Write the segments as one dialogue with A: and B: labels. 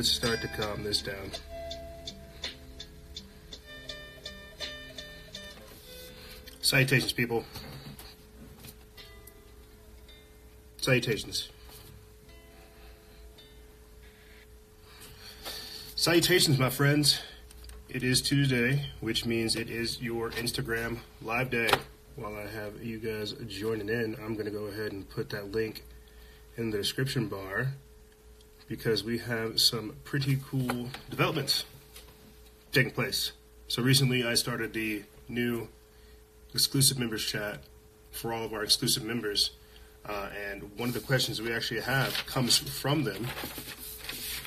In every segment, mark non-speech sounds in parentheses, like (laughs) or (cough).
A: Let's start to calm this down. Salutations, people. Salutations. Salutations, my friends. It is Tuesday, which means it is your Instagram live day. While I have you guys joining in, I'm going to go ahead and put that link in the description bar because we have some pretty cool developments taking place. So recently I started the new exclusive members chat for all of our exclusive members. Uh, and one of the questions we actually have comes from them.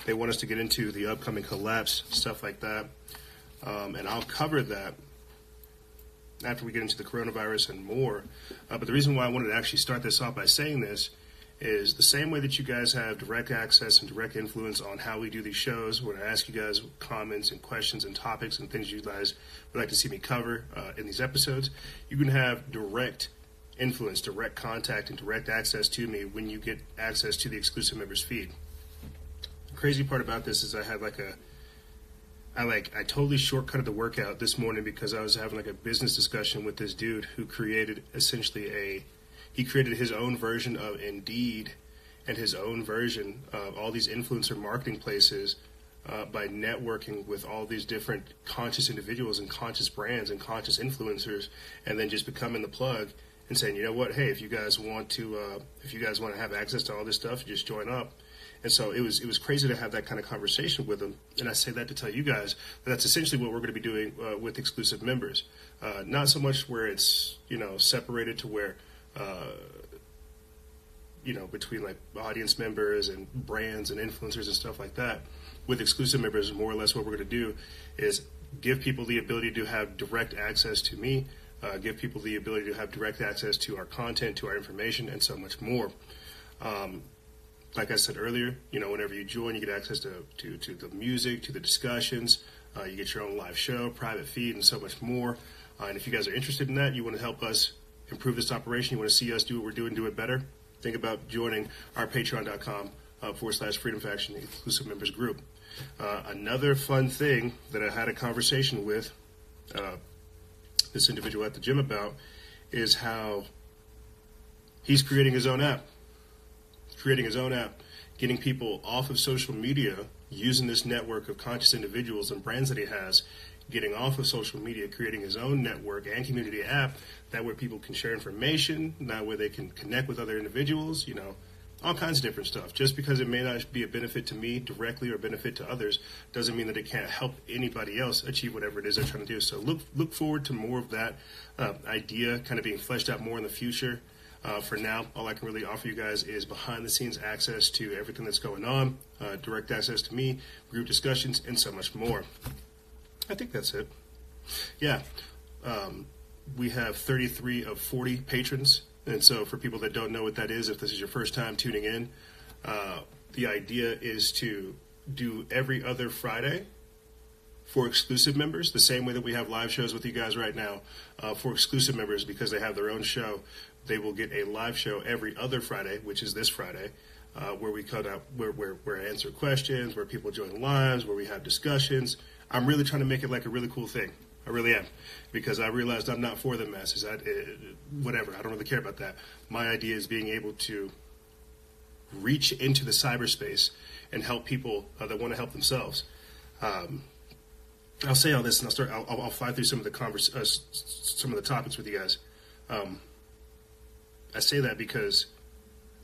A: They want us to get into the upcoming collapse, stuff like that. Um, and I'll cover that after we get into the coronavirus and more. Uh, but the reason why I wanted to actually start this off by saying this is the same way that you guys have direct access and direct influence on how we do these shows. When I ask you guys comments and questions and topics and things you guys would like to see me cover uh, in these episodes, you can have direct influence, direct contact, and direct access to me when you get access to the exclusive members feed. The crazy part about this is I had like a I like I totally shortcutted the workout this morning because I was having like a business discussion with this dude who created essentially a he created his own version of Indeed and his own version of all these influencer marketing places uh, by networking with all these different conscious individuals and conscious brands and conscious influencers, and then just becoming the plug and saying, you know what, hey, if you guys want to, uh, if you guys want to have access to all this stuff, just join up. And so it was it was crazy to have that kind of conversation with them. And I say that to tell you guys that that's essentially what we're going to be doing uh, with exclusive members. Uh, not so much where it's you know separated to where uh, you know, between like audience members and brands and influencers and stuff like that. With exclusive members, more or less what we're going to do is give people the ability to have direct access to me, uh, give people the ability to have direct access to our content, to our information, and so much more. Um, like I said earlier, you know, whenever you join, you get access to, to, to the music, to the discussions, uh, you get your own live show, private feed, and so much more. Uh, and if you guys are interested in that, you want to help us improve this operation, you want to see us do what we're doing, do it better, think about joining our patreon.com uh, forward slash freedom faction exclusive members group. Uh, another fun thing that I had a conversation with uh, this individual at the gym about is how he's creating his own app. Creating his own app, getting people off of social media using this network of conscious individuals and brands that he has getting off of social media, creating his own network and community app that where people can share information, that where they can connect with other individuals, you know, all kinds of different stuff. Just because it may not be a benefit to me directly or benefit to others doesn't mean that it can't help anybody else achieve whatever it is they're trying to do. So look look forward to more of that uh, idea kind of being fleshed out more in the future. Uh, for now, all I can really offer you guys is behind the scenes access to everything that's going on, uh, direct access to me, group discussions, and so much more. I think that's it. Yeah. Um, we have 33 of 40 patrons. And so, for people that don't know what that is, if this is your first time tuning in, uh, the idea is to do every other Friday for exclusive members, the same way that we have live shows with you guys right now. Uh, for exclusive members, because they have their own show, they will get a live show every other Friday, which is this Friday. Uh, where we cut out, where, where, where I answer questions, where people join lives, where we have discussions, I'm really trying to make it like a really cool thing. I really am, because I realized I'm not for the masses. I, it, whatever, I don't really care about that. My idea is being able to reach into the cyberspace and help people uh, that want to help themselves. Um, I'll say all this, and I'll start. I'll, I'll fly through some of the converse, uh, some of the topics with you guys. Um, I say that because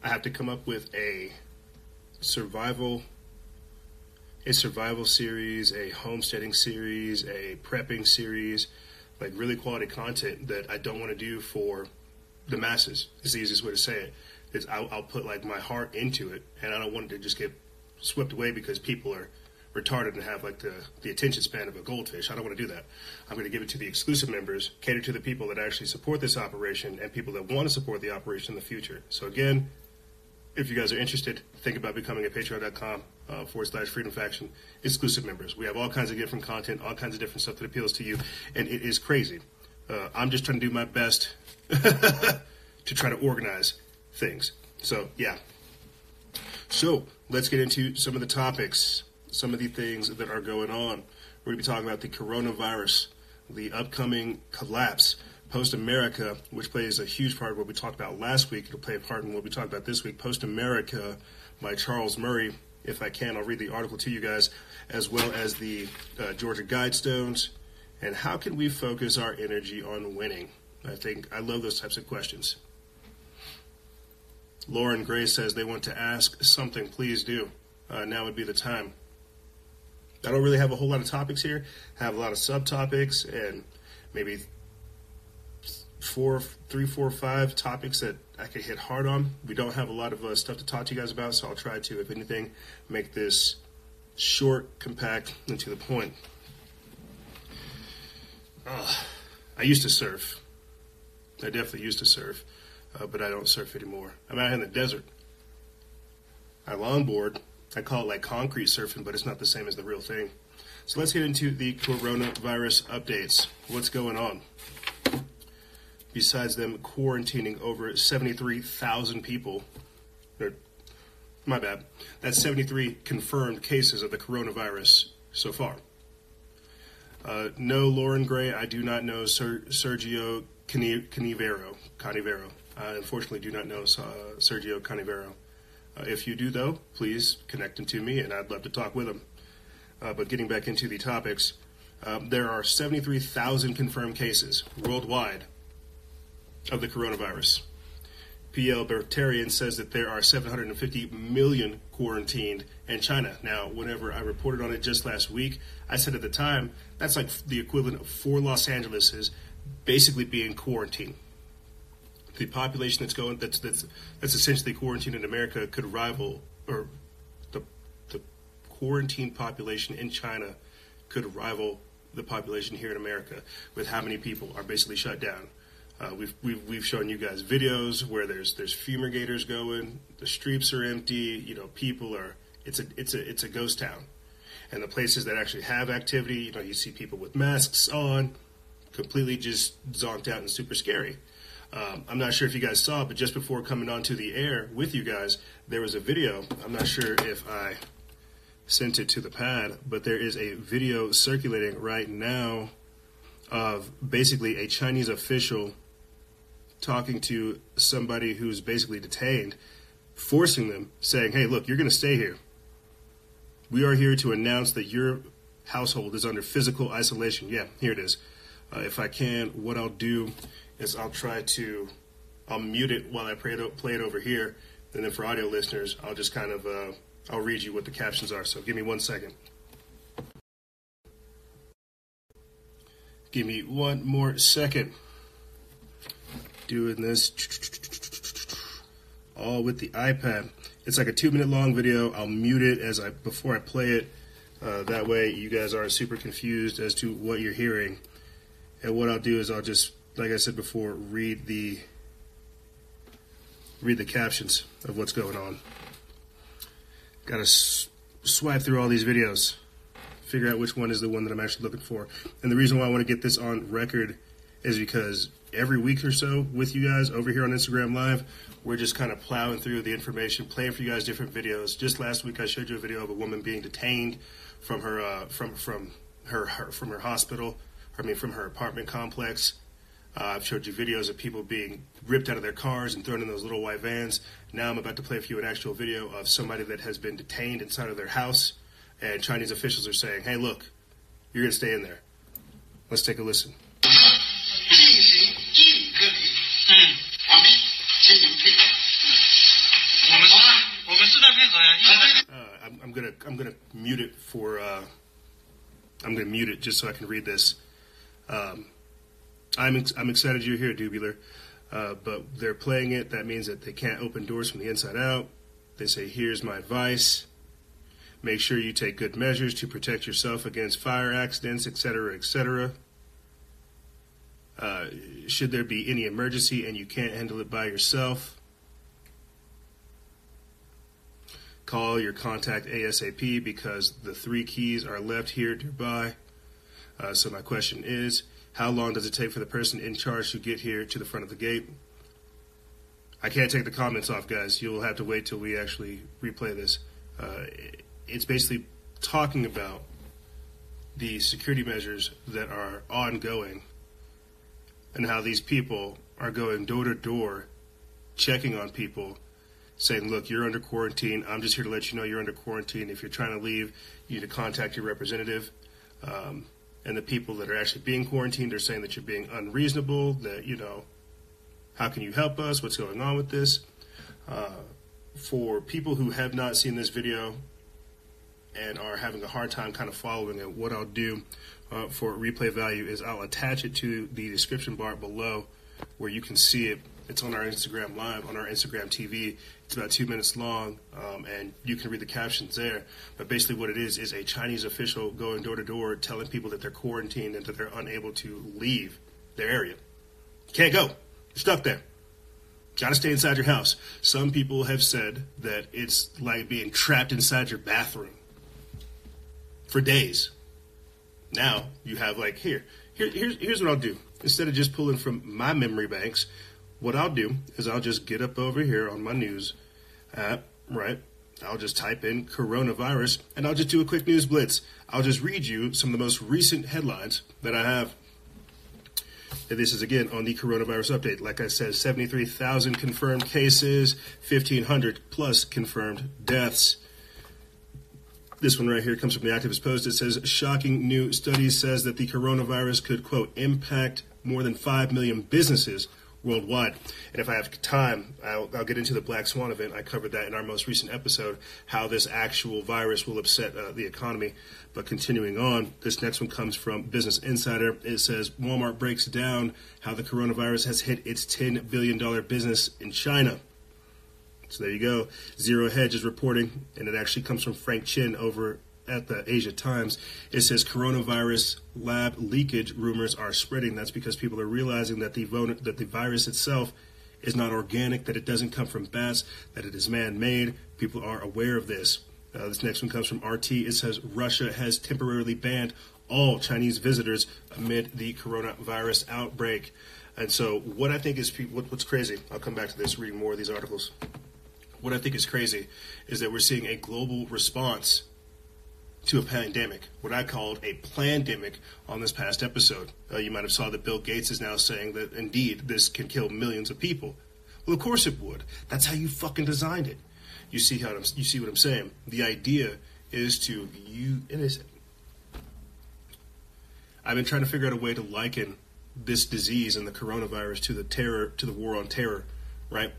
A: I have to come up with a survival a survival series, a homesteading series, a prepping series, like really quality content that I don't want to do for the masses. Is the easiest way to say it. Is I'll, I'll put like my heart into it, and I don't want it to just get swept away because people are retarded and have like the, the attention span of a goldfish. I don't want to do that. I'm going to give it to the exclusive members, cater to the people that actually support this operation and people that want to support the operation in the future. So again, if you guys are interested, think about becoming a patreon.com uh, forward slash freedom faction exclusive members. We have all kinds of different content, all kinds of different stuff that appeals to you, and it is crazy. Uh, I'm just trying to do my best (laughs) to try to organize things. So, yeah, So let's get into some of the topics, some of the things that are going on. We're going to be talking about the coronavirus, the upcoming collapse, Post America, which plays a huge part of what we talked about last week. It'll play a part in what we talked about this week. Post America by Charles Murray. If I can, I'll read the article to you guys, as well as the uh, Georgia Guidestones. And how can we focus our energy on winning? I think I love those types of questions. Lauren Gray says they want to ask something. Please do. Uh, now would be the time. I don't really have a whole lot of topics here. Have a lot of subtopics and maybe four, three, four, five topics that I could hit hard on. We don't have a lot of uh, stuff to talk to you guys about, so I'll try to, if anything, make this short, compact, and to the point. Uh, I used to surf. I definitely used to surf, uh, but I don't surf anymore. I'm out in the desert. I longboard. I call it like concrete surfing, but it's not the same as the real thing. So let's get into the coronavirus updates. What's going on? Besides them quarantining over 73,000 people, or, my bad, that's 73 confirmed cases of the coronavirus so far. Uh, no, Lauren Gray, I do not know Ser- Sergio Canivero. Canivero. I unfortunately do not know uh, Sergio Canivero. Uh, if you do, though, please connect him to me, and I'd love to talk with him. Uh, but getting back into the topics, um, there are 73,000 confirmed cases worldwide of the coronavirus. PL Bertarian says that there are 750 million quarantined in China. Now, whenever I reported on it just last week, I said at the time that's like the equivalent of four Los Angeleses basically being quarantined. The population that's going that's that's that's essentially quarantined in America could rival or the the quarantine population in China could rival the population here in America with how many people are basically shut down. Uh, we've, we've we've shown you guys videos where there's there's fumigators going, the streets are empty, you know, people are it's a it's a it's a ghost town, and the places that actually have activity, you know, you see people with masks on, completely just zonked out and super scary. Um, I'm not sure if you guys saw, but just before coming onto the air with you guys, there was a video. I'm not sure if I sent it to the pad, but there is a video circulating right now of basically a Chinese official talking to somebody who's basically detained, forcing them, saying, hey, look, you're going to stay here. We are here to announce that your household is under physical isolation. Yeah, here it is. Uh, if I can, what I'll do is I'll try to, I'll mute it while I play it, play it over here. And then for audio listeners, I'll just kind of, uh, I'll read you what the captions are. So give me one second. Give me one more second doing this all with the iPad. It's like a two minute long video. I'll mute it as I before I play it. Uh, that way, you guys aren't super confused as to what you're hearing. And what I'll do is I'll just, like I said before, read the read the captions of what's going on. Got to swipe through all these videos, figure out which one is the one that I'm actually looking for. And the reason why I want to get this on record is because every week or so with you guys over here on Instagram Live, we're just kind of plowing through the information, playing for you guys different videos. Just last week, I showed you a video of a woman being detained from her uh, from from her, her, from her hospital. I mean, from her apartment complex. Uh, I've showed you videos of people being ripped out of their cars and thrown in those little white vans. Now I'm about to play for you an actual video of somebody that has been detained inside of their house, and Chinese officials are saying, "Hey, look, you're going to stay in there." Let's take a listen. Uh, I'm, I'm gonna I'm gonna mute it for uh, I'm gonna mute it just so I can read this. Um, I'm ex- I'm excited you're here, Dubular. Uh, but they're playing it. That means that they can't open doors from the inside out. They say, "Here's my advice: make sure you take good measures to protect yourself against fire accidents, etc., etc." Uh, should there be any emergency and you can't handle it by yourself, call your contact ASAP because the three keys are left here nearby. Uh, so my question is, how long does it take for the person in charge to get here to the front of the gate? I can't take the comments off, guys. You'll have to wait till we actually replay this. Uh, it's basically talking about the security measures that are ongoing and how these people are going door to door checking on people saying, look, you're under quarantine. I'm just here to let you know you're under quarantine. If you're trying to leave, you need to contact your representative. Um, and the people that are actually being quarantined are saying that you're being unreasonable, that, you know, how can you help us? What's going on with this? Uh, for people who have not seen this video and are having a hard time kind of following it, what I'll do uh, for replay value is I'll attach it to the description bar below where you can see it. It's on our Instagram Live, on our Instagram TV. It's about two minutes long, um, and you can read the captions there. But basically, what it is is a Chinese official going door to door telling people that they're quarantined and that they're unable to leave their area. Can't go. You're stuck there. Got to stay inside your house. Some people have said that it's like being trapped inside your bathroom for days. Now you have like here, here here's here's what I'll do. Instead of just pulling from my memory banks, what I'll do is I'll just get up over here on my news app, right? I'll just type in coronavirus and I'll just do a quick news blitz. I'll just read you some of the most recent headlines that I have. And this is again on the coronavirus update. Like I said, 73,000 confirmed cases, 1,500 plus confirmed deaths. This one right here comes from the Activist Post. It says, shocking new study says that the coronavirus could, quote, impact more than 5 million businesses worldwide. And if I have time, I'll, I'll, get into the Black Swan event. I covered that in our most recent episode, how this actual virus will upset uh, the economy. But continuing on, this next one comes from Business Insider. It says Walmart breaks down how the coronavirus has hit its $10 billion business in China. So there you go. Zero Hedge is reporting, and it actually comes from Frank Chen over at the Asia Times. It says coronavirus lab leakage rumors are spreading. That's because people are realizing that the that the virus itself is not organic, that it doesn't come from bats, that it is man-made. People are aware of this. Uh, this next one comes from RT. It says Russia has temporarily banned all Chinese visitors amid the coronavirus outbreak. And so, what I think is what's crazy, I'll come back to this reading more of these articles what I think is crazy is that we're seeing a global response to a pandemic, what I called a plandemic on this past episode. Uh, you might have saw that Bill Gates is now saying that indeed this can kill millions of people. Well, of course it would. That's how you fucking designed it. You see how I'm, you see what I'm saying? The idea is to you. Is. I've been trying to figure out a way to liken this disease and the coronavirus to the terror to the war on terror, right?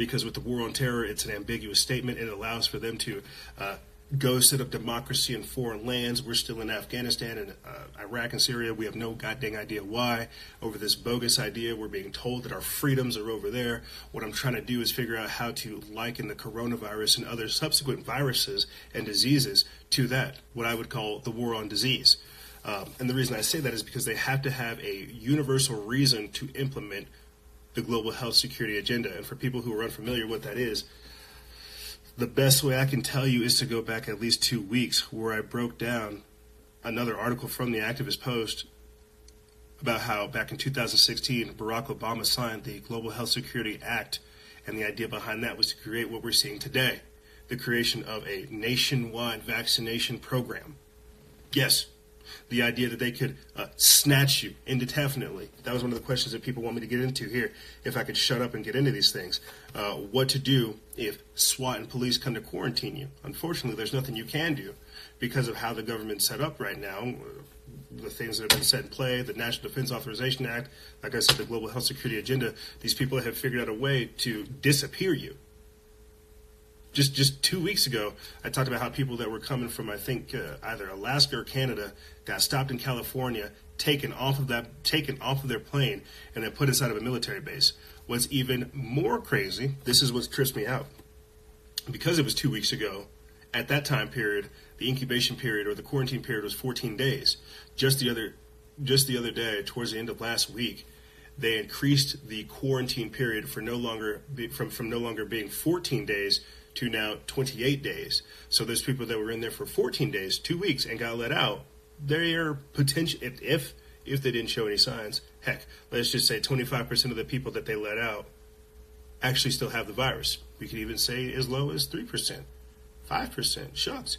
A: because with the war on terror, it's an ambiguous statement. It allows for them to uh, go set up democracy in foreign lands. We're still in Afghanistan and uh, Iraq and Syria. We have no goddamn idea why. Over this bogus idea, we're being told that our freedoms are over there. What I'm trying to do is figure out how to liken the coronavirus and other subsequent viruses and diseases to that, what I would call the war on disease. Um, and the reason I say that is because they have to have a universal reason to implement the global health security agenda. And for people who are unfamiliar what that is, the best way I can tell you is to go back at least two weeks where I broke down another article from the Activist Post about how back in 2016 Barack Obama signed the Global Health Security Act, and the idea behind that was to create what we're seeing today the creation of a nationwide vaccination program. Yes, the idea that they could uh, snatch you indefinitely. That was one of the questions that people want me to get into here. If I could shut up and get into these things, uh, what to do if SWAT and police come to quarantine you? Unfortunately, there's nothing you can do because of how the government's set up right now. The things that have been set in play, the National Defense Authorization Act, like I said, the Global Health Security Agenda, these people have figured out a way to disappear you just just two weeks ago, I talked about how people that were coming from I think uh, either Alaska or Canada got stopped in California, taken off of that taken off of their plane, and then put inside of a military base. What's even more crazy, this is what trips me out, because it was two weeks ago. At that time period, the incubation period or the quarantine period was 14 days. Just the other just the other day, towards the end of last week, they increased the quarantine period for no longer from from no longer being 14 days to now 28 days. So there's people that were in there for 14 days, two weeks, and got let out. They are potential if, if if they didn't show any signs. Heck, let's just say 25% of the people that they let out actually still have the virus. We could even say as low as 3%, 5%. Shucks.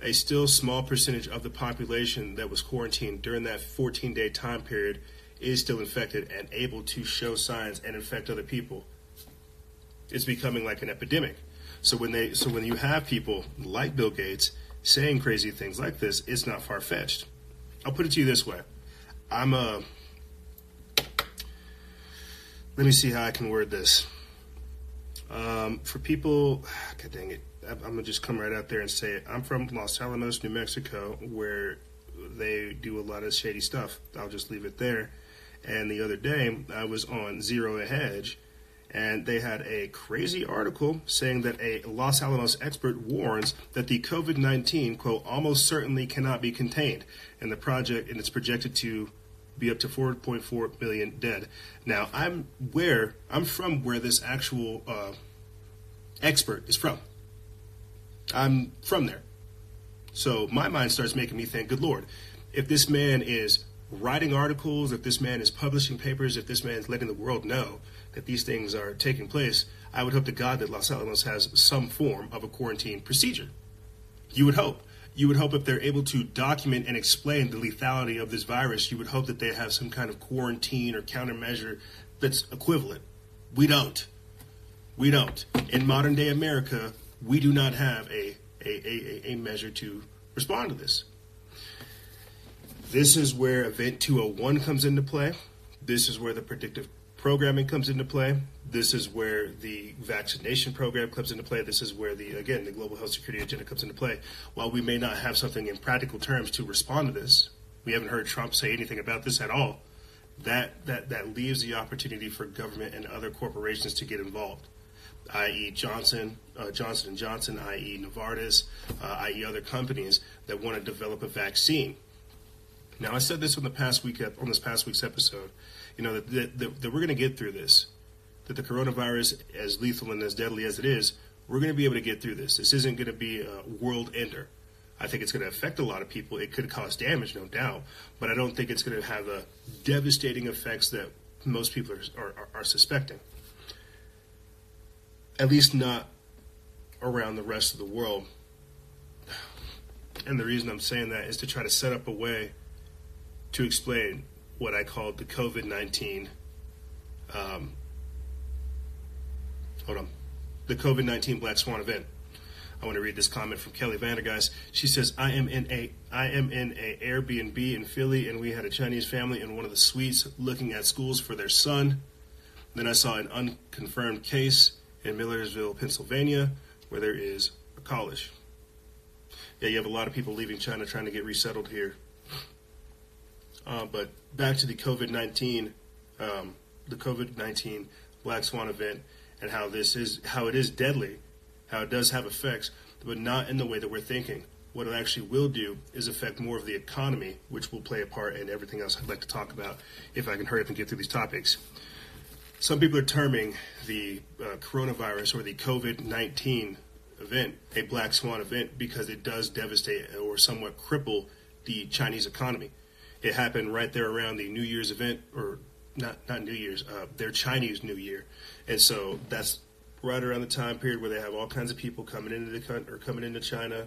A: A still small percentage of the population that was quarantined during that 14 day time period is still infected and able to show signs and infect other people. It's becoming like an epidemic. So when they so when you have people like Bill Gates saying crazy things like this, it's not far fetched. I'll put it to you this way. I'm a let me see how I can word this. Um, for people, (sighs) God dang it, I'm gonna just come right out there and say it. I'm from Los Alamos, New Mexico, where they do a lot of shady stuff. I'll just leave it there. And the other day, I was on Zero Hedge, and they had a crazy article saying that a Los Alamos expert warns that the COVID 19, quote, almost certainly cannot be contained. And the project, and it's projected to be up to 4.4 million dead. Now, I'm where, I'm from where this actual uh, expert is from. I'm from there. So my mind starts making me think, good Lord, if this man is writing articles, if this man is publishing papers, if this man is letting the world know that these things are taking place, I would hope to God that Los Alamos has some form of a quarantine procedure. You would hope. You would hope if they're able to document and explain the lethality of this virus, you would hope that they have some kind of quarantine or countermeasure that's equivalent. We don't. We don't. In modern day America, we do not have a, a, a, a measure to respond to this. This is where Event 201 comes into play. This is where the predictive programming comes into play. This is where the vaccination program comes into play. This is where the again the global health security agenda comes into play. While we may not have something in practical terms to respond to this, we haven't heard Trump say anything about this at all. That that that leaves the opportunity for government and other corporations to get involved, i.e. Johnson, uh, Johnson and Johnson, i.e. Novartis, uh, i.e. other companies that want to develop a vaccine now, I said this on the past week on this past week's episode. You know that, that, that, that we're going to get through this. That the coronavirus, as lethal and as deadly as it is, we're going to be able to get through this. This isn't going to be a world ender. I think it's going to affect a lot of people. It could cause damage, no doubt, but I don't think it's going to have the devastating effects that most people are, are, are suspecting. At least not around the rest of the world. And the reason I'm saying that is to try to set up a way to explain what I called the COVID 19. Um, hold on. The COVID 19 Black Swan event. I want to read this comment from Kelly Vandergeist. She says, "I am in a I am in a Airbnb in Philly, and we had a Chinese family in one of the suites looking at schools for their son. Then I saw an unconfirmed case in Millersville, Pennsylvania, where there is a college. Yeah, you have a lot of people leaving China trying to get resettled here. Uh, but back to the COVID nineteen, um, the COVID nineteen Black Swan event, and how this is how it is deadly, how it does have effects, but not in the way that we're thinking. What it actually will do is affect more of the economy, which will play a part in everything else I'd like to talk about if I can hurry up and get through these topics. Some people are terming the uh, coronavirus or the COVID 19 event a black swan event because it does devastate or somewhat cripple the Chinese economy. It happened right there around the New Year's event, or not not New Year's, uh, their Chinese New Year, and so that's right around the time period where they have all kinds of people coming into the country or coming into China,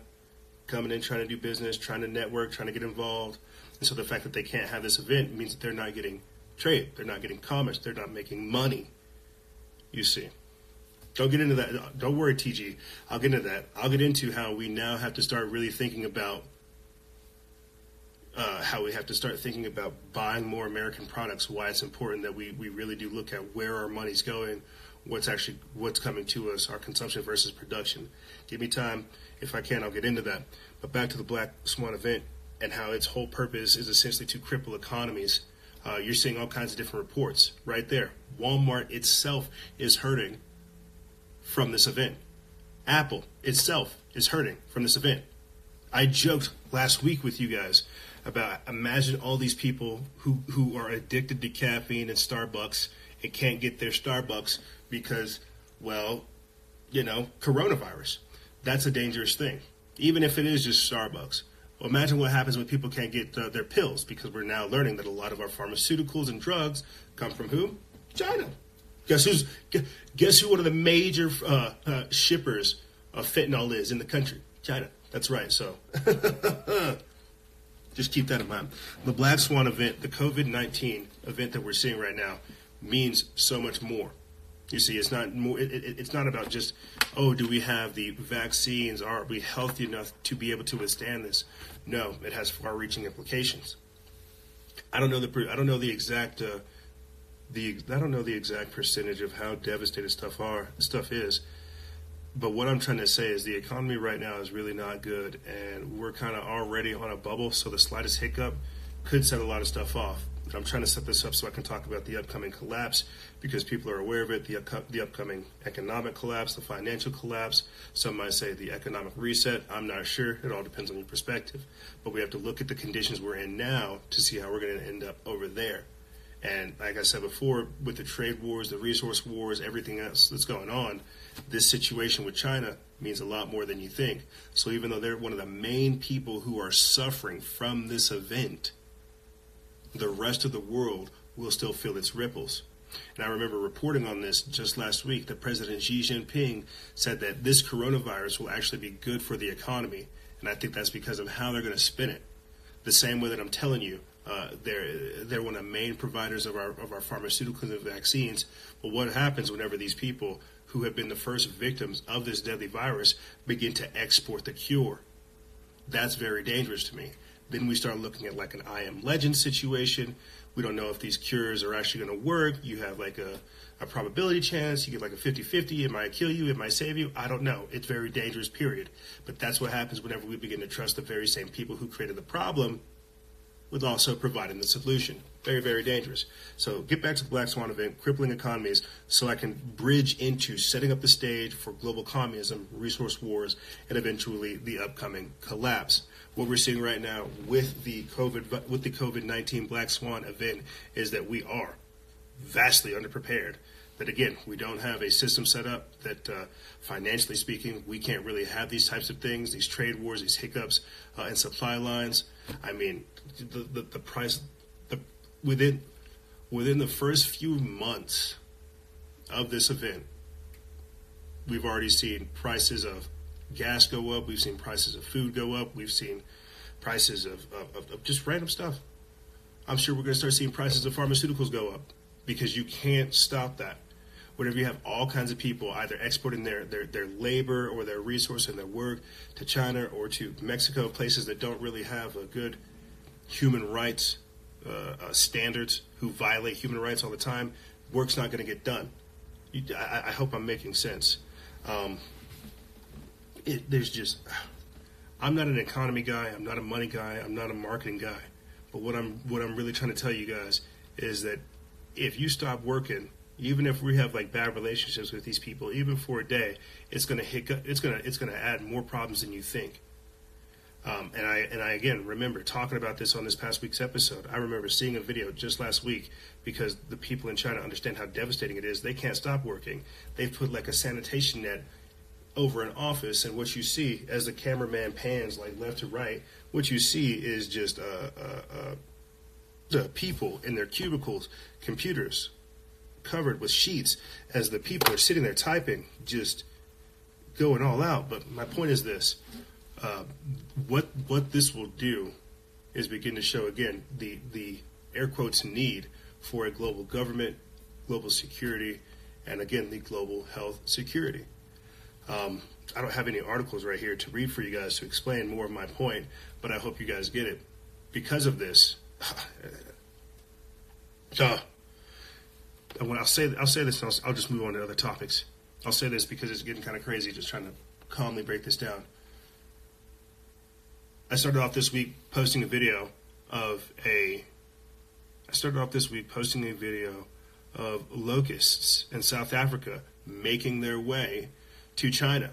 A: coming in trying to do business, trying to network, trying to get involved. And so the fact that they can't have this event means that they're not getting trade, they're not getting commerce, they're not making money. You see. Don't get into that. Don't worry, TG. I'll get into that. I'll get into how we now have to start really thinking about uh, how we have to start thinking about buying more American products. Why it's important that we, we really do look at where our money's going, what's actually what's coming to us, our consumption versus production. Give me time. If I can, I'll get into that. But back to the Black Swan event and how its whole purpose is essentially to cripple economies. Uh, you're seeing all kinds of different reports right there. Walmart itself is hurting from this event. Apple itself is hurting from this event. I joked last week with you guys about imagine all these people who, who are addicted to caffeine and Starbucks and can't get their Starbucks because, well, you know, coronavirus. That's a dangerous thing, even if it is just Starbucks. Well, imagine what happens when people can't get uh, their pills because we're now learning that a lot of our pharmaceuticals and drugs come from who? China. Guess who's guess who one of the major uh, uh, shippers of fentanyl is in the country? China. That's right. So (laughs) just keep that in mind. The Black Swan event, the COVID nineteen event that we're seeing right now, means so much more. You see, it's not more. It, it, it's not about just, oh, do we have the vaccines? Are we healthy enough to be able to withstand this? No, it has far-reaching implications. I don't know the. I don't know the exact. Uh, the I don't know the exact percentage of how devastated stuff are stuff is. But what I'm trying to say is the economy right now is really not good, and we're kind of already on a bubble. So the slightest hiccup could set a lot of stuff off. I'm trying to set this up so I can talk about the upcoming collapse because people are aware of it. The, the upcoming economic collapse, the financial collapse. Some might say the economic reset. I'm not sure. It all depends on your perspective. But we have to look at the conditions we're in now to see how we're going to end up over there. And like I said before, with the trade wars, the resource wars, everything else that's going on, this situation with China means a lot more than you think. So even though they're one of the main people who are suffering from this event, the rest of the world will still feel its ripples. And I remember reporting on this just last week that President Xi Jinping said that this coronavirus will actually be good for the economy. And I think that's because of how they're going to spin it. The same way that I'm telling you, uh, they're they're one of the main providers of our of our pharmaceuticals and vaccines. But what happens whenever these people who have been the first victims of this deadly virus begin to export the cure? That's very dangerous to me. Then we start looking at like an I am legend situation. We don't know if these cures are actually going to work. You have like a, a probability chance. You get like a 50 50. It might kill you. It might save you. I don't know. It's very dangerous, period. But that's what happens whenever we begin to trust the very same people who created the problem with also providing the solution. Very, very dangerous. So get back to the Black Swan event, crippling economies, so I can bridge into setting up the stage for global communism, resource wars, and eventually the upcoming collapse what we're seeing right now with the COVID with the COVID nineteen Black Swan event is that we are vastly underprepared. That again, we don't have a system set up that, uh, financially speaking, we can't really have these types of things, these trade wars, these hiccups, uh, supply lines. I mean, the the, the price, the within within the first few months of this event, we've already seen prices of gas go up. We've seen prices of food go up. We've seen prices of, of, of just random stuff. I'm sure we're going to start seeing prices of pharmaceuticals go up because you can't stop that. Whenever you have all kinds of people either exporting their, their, their labor or their resource and their work to China or to Mexico, places that don't really have a good human rights uh, uh, standards, who violate human rights all the time, work's not going to get done. You, I, I, hope I'm making sense. Um, it, there's just I'm not an economy guy. I'm not a money guy. I'm not a marketing guy. But what I'm what I'm really trying to tell you guys is that if you stop working, even if we have like bad relationships with these people, even for a day, it's gonna hit. It's gonna it's gonna add more problems than you think. Um, and I and I again remember talking about this on this past week's episode. I remember seeing a video just last week because the people in China understand how devastating it is. They can't stop working. They've put like a sanitation net over an office, and what you see as the cameraman pans like left to right, what you see is just uh, uh, uh, the people in their cubicles, computers covered with sheets, as the people are sitting there typing, just going all out. But my point is this: uh, what what this will do is begin to show again the the air quotes need for a global government, global security, and again the global health security. Um, I don't have any articles right here to read for you guys to explain more of my point, but I hope you guys get it. Because of this, (laughs) uh, when I'll say I'll say this, I'll, I'll just move on to other topics. I'll say this because it's getting kind of crazy, just trying to calmly break this down. I started off this week posting a video of a. I started off this week posting a video of locusts in South Africa making their way to China.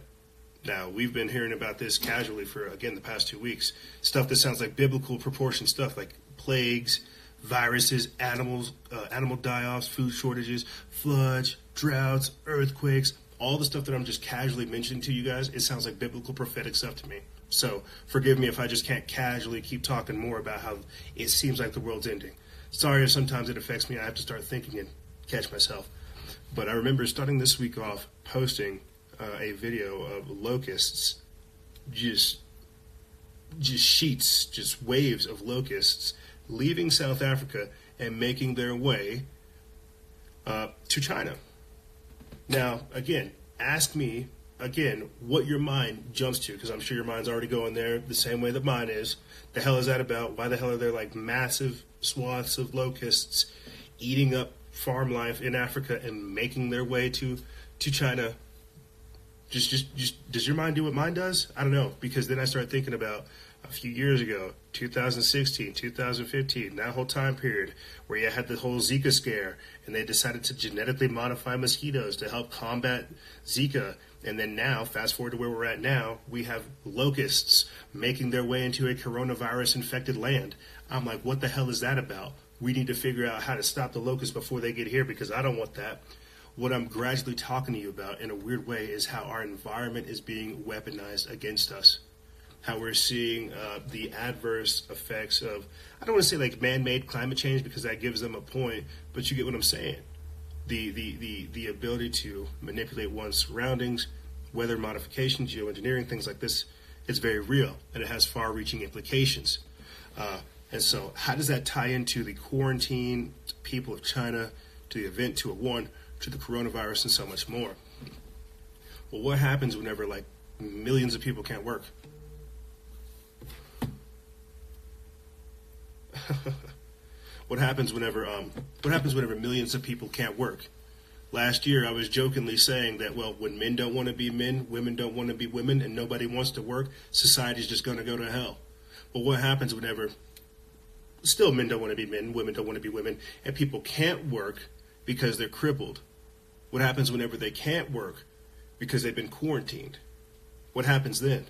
A: Now, we've been hearing about this casually for, again, the past two weeks. Stuff that sounds like biblical proportion stuff, like plagues, viruses, animals, uh, animal die-offs, food shortages, floods, droughts, earthquakes, all the stuff that I'm just casually mentioning to you guys, it sounds like biblical prophetic stuff to me. So forgive me if I just can't casually keep talking more about how it seems like the world's ending. Sorry if sometimes it affects me. I have to start thinking and catch myself. But I remember starting this week off posting uh, a video of locusts, just just sheets, just waves of locusts leaving South Africa and making their way uh, to China. Now, again, ask me again what your mind jumps to because I'm sure your mind's already going there the same way that mine is. The hell is that about? Why the hell are there like massive swaths of locusts eating up farm life in Africa and making their way to to China? Just, just, just, does your mind do what mine does? I don't know because then I start thinking about a few years ago, 2016, 2015, that whole time period where you had the whole Zika scare and they decided to genetically modify mosquitoes to help combat Zika. And then now, fast forward to where we're at now, we have locusts making their way into a coronavirus infected land. I'm like, what the hell is that about? We need to figure out how to stop the locusts before they get here because I don't want that. What I'm gradually talking to you about in a weird way is how our environment is being weaponized against us how we're seeing uh, the adverse effects of I don't want to say like man-made climate change because that gives them a point, but you get what I'm saying. The the the the ability to manipulate one's surroundings, weather modification, geoengineering, things like this, is very real and it has far-reaching implications. Uh, and so, how does that tie into the quarantine, people of China, to the event 201, to the coronavirus, and so much more? Well, what happens whenever like millions of people can't work? (laughs) what happens whenever um, what happens whenever millions of people can't work? Last year, I was jokingly saying that well, when men don't want to be men, women don't want to be women, and nobody wants to work, society's just going to go to hell. But what happens whenever still men don't want to be men, women don't want to be women, and people can't work because they're crippled? What happens whenever they can't work because they've been quarantined? What happens then?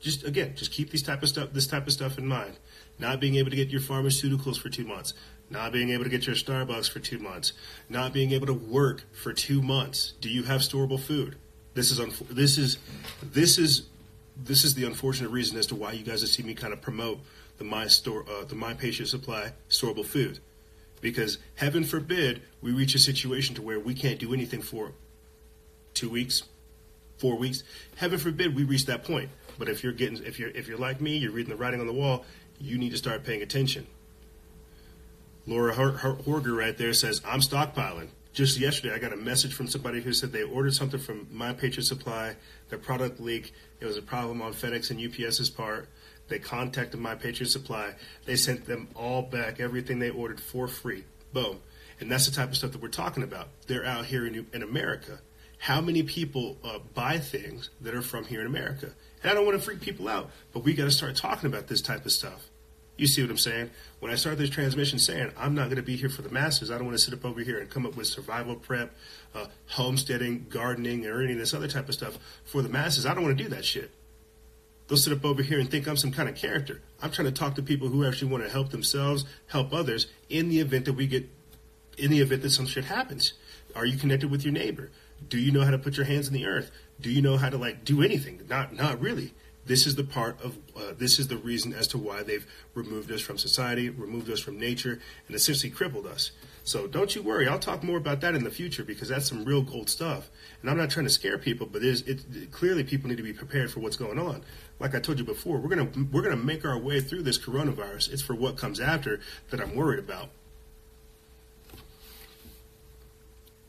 A: just again, just keep these type of stuff, this type of stuff in mind. Not being able to get your pharmaceuticals for two months, not being able to get your Starbucks for two months, not being able to work for two months. Do you have storable food? This is this is this is this is the unfortunate reason as to why you guys have seen me kind of promote the my store uh, the My Patriot Supply storable food because heaven forbid we reach a situation to where we can't do anything for two weeks four weeks heaven forbid we reach that point but if you're getting, if you're if you're like me, you're reading the writing on the wall. You need to start paying attention. Laura Horger right there says, "I'm stockpiling." Just yesterday, I got a message from somebody who said they ordered something from My Patriot Supply. Their product leak. It was a problem on FedEx and UPS's part. They contacted My Patriot Supply. They sent them all back everything they ordered for free. Boom. And that's the type of stuff that we're talking about. They're out here in, in America. How many people uh, buy things that are from here in America? And I don't want to freak people out, but we got to start talking about this type of stuff. You see what I'm saying? When I start this transmission saying I'm not going to be here for the masses, I don't want to sit up over here and come up with survival prep, uh, homesteading, gardening, or any of this other type of stuff for the masses. I don't want to do that shit. They'll sit up over here and think I'm some kind of character. I'm trying to talk to people who actually want to help themselves, help others in the event that we get, in the event that some shit happens. Are you connected with your neighbor? Do you know how to put your hands in the earth? do you know how to like do anything? Not not really. This is the part of uh, this is the reason as to why they've removed us from society, removed us from nature, and essentially crippled us. So don't you worry. I'll talk more about that in the future because that's some real gold stuff. And I'm not trying to scare people, but it, it, clearly people need to be prepared for what's going on. Like I told you before, we're gonna we're gonna make our way through this coronavirus. It's for what comes after that I'm worried about.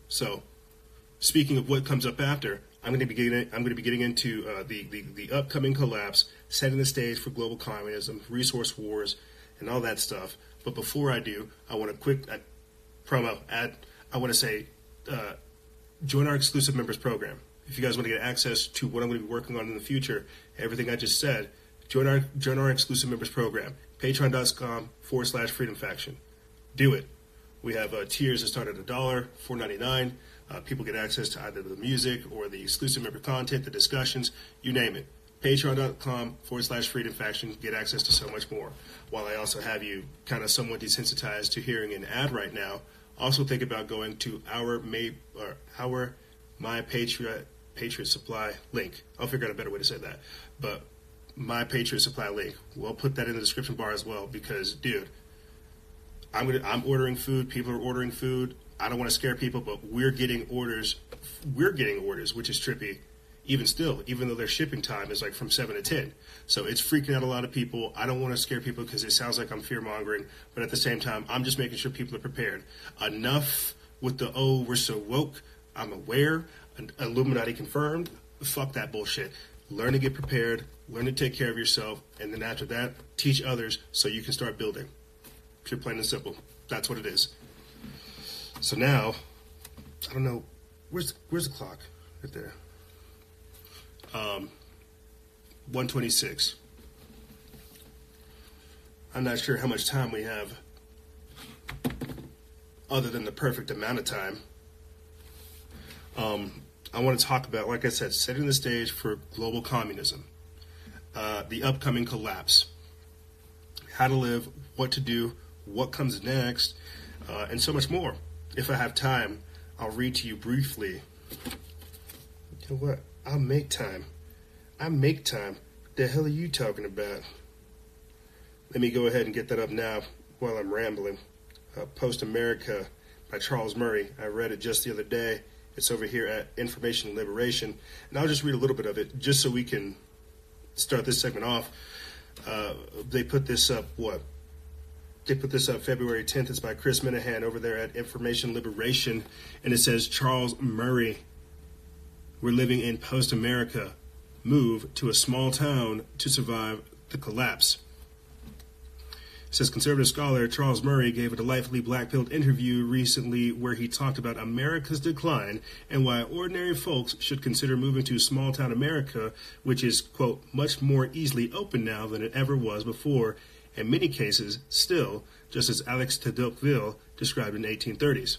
A: So, speaking of what comes up after, I'm going to be getting I'm going to be getting into uh, the, the the upcoming collapse, setting the stage for global communism, resource wars, and all that stuff. But before I do, I want to quick uh, promo ad. I want to say, uh, join our exclusive members program. If you guys want to get access to what I'm going to be working on in the future, everything I just said, join our join our exclusive members program. Patreon.com forward slash Freedom Faction. Do it. We have uh, tiers that start at a dollar, four ninety nine. Uh, people get access to either the music or the exclusive member content, the discussions, you name it. Patreon.com forward slash Freedom Faction. Get access to so much more. While I also have you kind of somewhat desensitized to hearing an ad right now, also think about going to our May or our My Patriot Patriot Supply link. I'll figure out a better way to say that. But my Patriot Supply link. We'll put that in the description bar as well because, dude, I'm gonna I'm ordering food. People are ordering food I don't want to scare people, but we're getting orders. We're getting orders, which is trippy. Even still, even though their shipping time is like from seven to ten, so it's freaking out a lot of people. I don't want to scare people because it sounds like I'm fear mongering, but at the same time, I'm just making sure people are prepared. Enough with the oh, we're so woke. I'm aware. Illuminati confirmed. Fuck that bullshit. Learn to get prepared. Learn to take care of yourself, and then after that, teach others so you can start building. Pure, plain and simple. That's what it is. So now, I don't know. Where's where's the clock? Right there. Um, 126. I'm not sure how much time we have, other than the perfect amount of time. Um, I want to talk about, like I said, setting the stage for global communism, uh, the upcoming collapse, how to live, what to do, what comes next, uh, and so much more. If I have time, I'll read to you briefly. You know what? I'll make time. I make time. The hell are you talking about? Let me go ahead and get that up now while I'm rambling. Uh, Post America by Charles Murray. I read it just the other day. It's over here at Information Liberation. And I'll just read a little bit of it just so we can start this segment off. Uh, they put this up, what, they put this up February 10th. It's by Chris Menahan over there at Information Liberation. And it says Charles Murray, we're living in post America, move to a small town to survive the collapse. Says conservative scholar Charles Murray gave a delightfully black pilled interview recently where he talked about America's decline and why ordinary folks should consider moving to small town America, which is, quote, much more easily open now than it ever was before, in many cases, still, just as Alex Tocqueville described in the 1830s.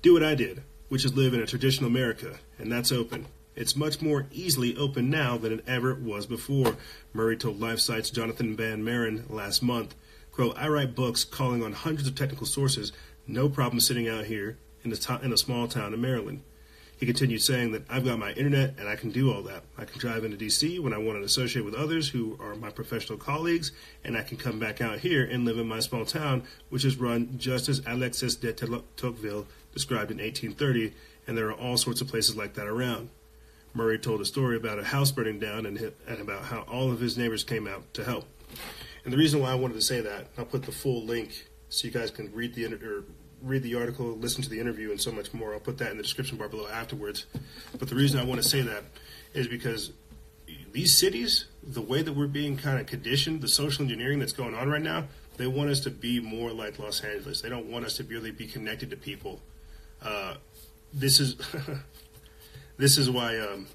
A: Do what I did, which is live in a traditional America, and that's open. It's much more easily open now than it ever was before, Murray told LifeSite's Jonathan Van Maren last month. Quote, I write books calling on hundreds of technical sources, no problem sitting out here in a, to- in a small town in Maryland. He continued saying that I've got my internet and I can do all that. I can drive into DC when I want to associate with others who are my professional colleagues, and I can come back out here and live in my small town, which is run just as Alexis de Tocqueville described in 1830, and there are all sorts of places like that around. Murray told a story about a house burning down and, and about how all of his neighbors came out to help. And the reason why I wanted to say that, I'll put the full link so you guys can read the or read the article, listen to the interview, and so much more. I'll put that in the description bar below afterwards. But the reason I want to say that is because these cities, the way that we're being kind of conditioned, the social engineering that's going on right now, they want us to be more like Los Angeles. They don't want us to really be connected to people. Uh, this is (laughs) this is why um,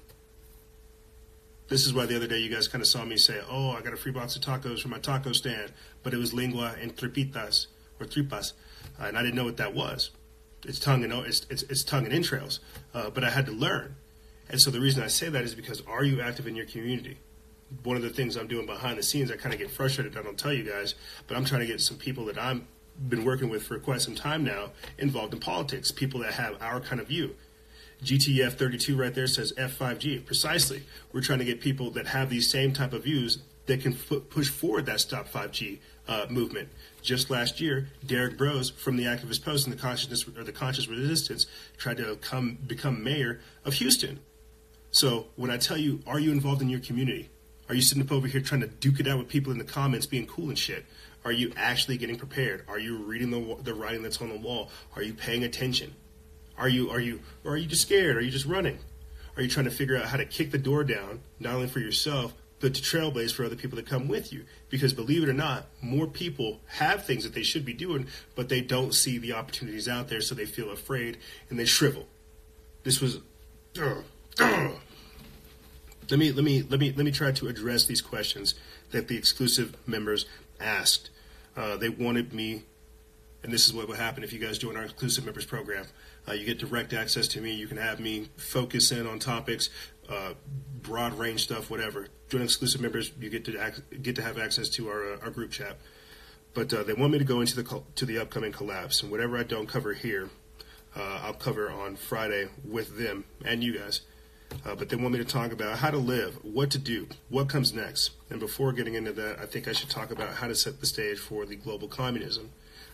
A: this is why the other day you guys kind of saw me say, "Oh, I got a free box of tacos from my taco stand," but it was lingua and tripitas or tripas uh, and I didn't know what that was. It's tongue and it's it's, it's tongue and entrails, uh, but I had to learn. And so the reason I say that is because are you active in your community? One of the things I'm doing behind the scenes, I kind of get frustrated. I don't tell you guys, but I'm trying to get some people that I'm been working with for quite some time now involved in politics. People that have our kind of view. GTF 32 right there says F5G. Precisely, we're trying to get people that have these same type of views that can f- push forward that Stop 5G uh, movement. Just last year, Derrick Broze from the Activist Post and the Consciousness or the Conscious Resistance tried to come become mayor of Houston. So when I tell you, are you involved in your community? Are you sitting up over here trying to duke it out with people in the comments, being cool and shit? Are you actually getting prepared? Are you reading the the writing that's on the wall? Are you paying attention? Are you are you or are you just scared? Are you just running? Are you trying to figure out how to kick the door down, not only for yourself, but to trailblaze for other people to come with you. Because believe it or not, more people have things that they should be doing, but they don't see the opportunities out there, so they feel afraid and they shrivel. This was. Uh, (clears throat) uh. Let me let me let me let me try to address these questions that the exclusive members asked. Uh, they wanted me, and this is what will happen if you guys join our exclusive members program. Uh, you get direct access to me. You can have me focus in on topics, uh, broad range stuff, whatever. Join exclusive members. You get to ac- get to have access to our uh, our group chat. But uh, they want me to go into the to the upcoming collapse, and whatever I don't cover here, uh, I'll cover on Friday with them and you guys. Uh, but they want me to talk about how to live, what to do, what comes next. And before getting into that, I think I should talk about how to set the stage for the global communism.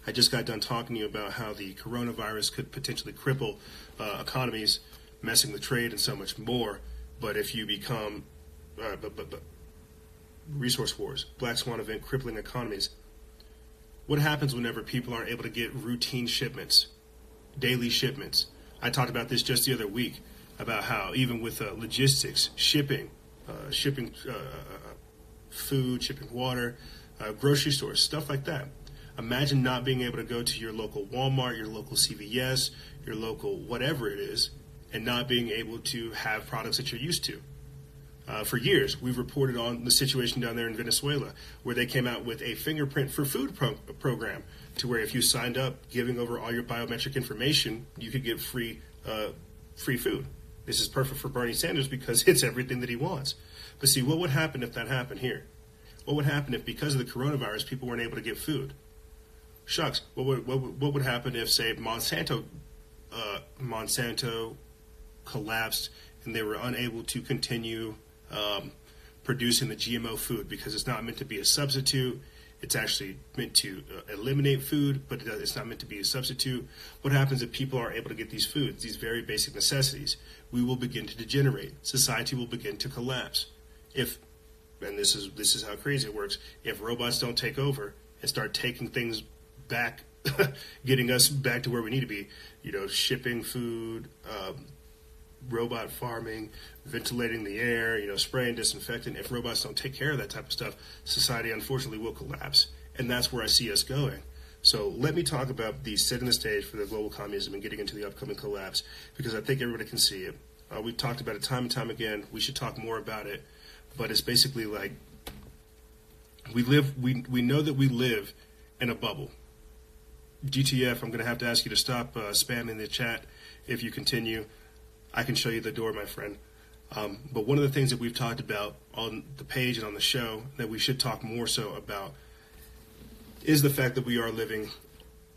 A: I just got done talking to you about how the coronavirus could potentially cripple uh, economies, messing with trade and so much more. But if you become, uh, but, but, but resource wars, black swan event, crippling economies. What happens whenever people aren't able to get routine shipments, daily shipments? I talked about this just the other week about how even with uh, logistics, shipping, uh, shipping uh, food, shipping water, uh, grocery stores, stuff like that. Imagine not being able to go to your local Walmart, your local CVS, your local whatever it is, and not being able to have products that you're used to. Uh, for years, we've reported on the situation down there in Venezuela, where they came out with a fingerprint for food pro- program, to where if you signed up, giving over all your biometric information, you could get free uh, free food. This is perfect for Bernie Sanders because (laughs) it's everything that he wants. But see, what would happen if that happened here? What would happen if, because of the coronavirus, people weren't able to get food? Shucks, what would what would, what would happen if, say, Monsanto uh, Monsanto collapsed and they were unable to continue um, producing the GMO food because it's not meant to be a substitute. It's actually meant to uh, eliminate food, but it's not meant to be a substitute. What happens if people are able to get these foods, these very basic necessities? We will begin to degenerate. Society will begin to collapse. If, and this is this is how crazy it works. If robots don't take over and start taking things back, (laughs) getting us back to where we need to be, you know, shipping food, um, robot farming, ventilating the air, you know, spraying disinfectant. If robots don't take care of that type of stuff, society unfortunately will collapse. And that's where I see us going. So let me talk about the setting the stage for the global communism and getting into the upcoming collapse because I think everybody can see it. Uh, we've talked about it time and time again. We should talk more about it. But it's basically like we live, we, we know that we live in a bubble. GTF, I'm going to have to ask you to stop uh, spamming the chat if you continue. I can show you the door, my friend. Um, but one of the things that we've talked about on the page and on the show that we should talk more so about is the fact that we are living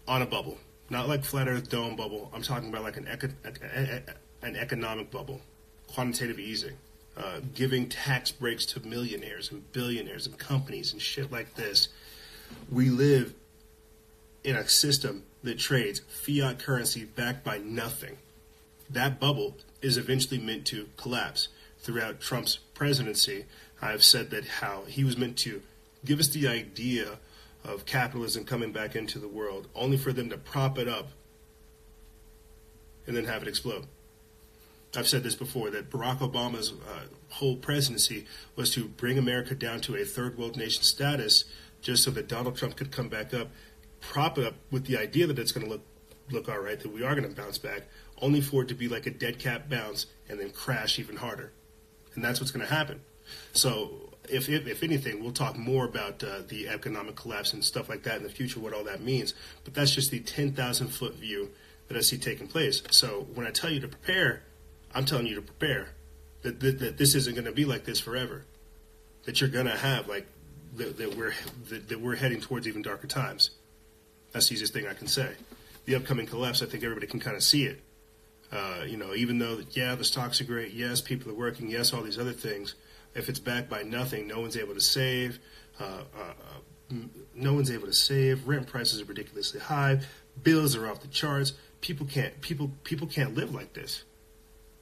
A: on a bubble, not like flat Earth dome bubble. I'm talking about like an eco- an economic bubble, quantitative easing, uh, giving tax breaks to millionaires and billionaires and companies and shit like this. We live in a system that trades fiat currency backed by nothing that bubble is eventually meant to collapse. Throughout Trump's presidency, I've said that how he was meant to give us the idea of capitalism coming back into the world, only for them to prop it up and then have it explode. I've said this before that Barack Obama's uh, whole presidency was to bring America down to a third world nation status just so that Donald Trump could come back up, prop it up with the idea that it's going to look look all right, that we are going to bounce back, only for it to be like a dead cat bounce and then crash even harder. And that's what's going to happen. So, if, if, if, anything, we'll talk more about uh, the economic collapse and stuff like that in the future, what all that means. But that's just the 10,000 foot view that I see taking place. So, when I tell you to prepare, I'm telling you to prepare. That, that, that this isn't going to be like this forever. That you're going to have, like, that, that we're, that, that we're heading towards even darker times. That's the easiest thing I can say. The upcoming collapse, I think everybody can kind of see it uh, you know, even though yeah, the stocks are great, yes, people are working, yes, all these other things. If it's backed by nothing, no one's able to save. Uh, uh, uh no one's able to save. Rent prices are ridiculously high. Bills are off the charts. People can't people people can't live like this.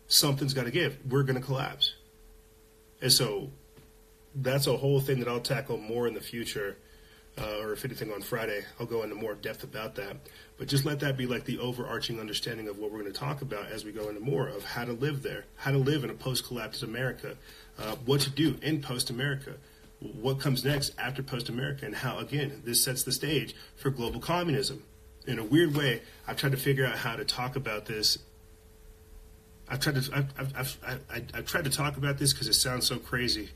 A: Something's got to give. We're going to collapse. And so that's a whole thing that I'll tackle more in the future uh, or if anything on Friday, I'll go into more depth about that. But just let that be like the overarching understanding of what we're going to talk about as we go into more of how to live there, how to live in a post collapse America, uh, what to do in post America, what comes next after post America, and how, again, this sets the stage for global communism. In a weird way, I've tried to figure out how to talk about this. I've tried to I've, I've, I've, I've tried to talk about this because it sounds so crazy.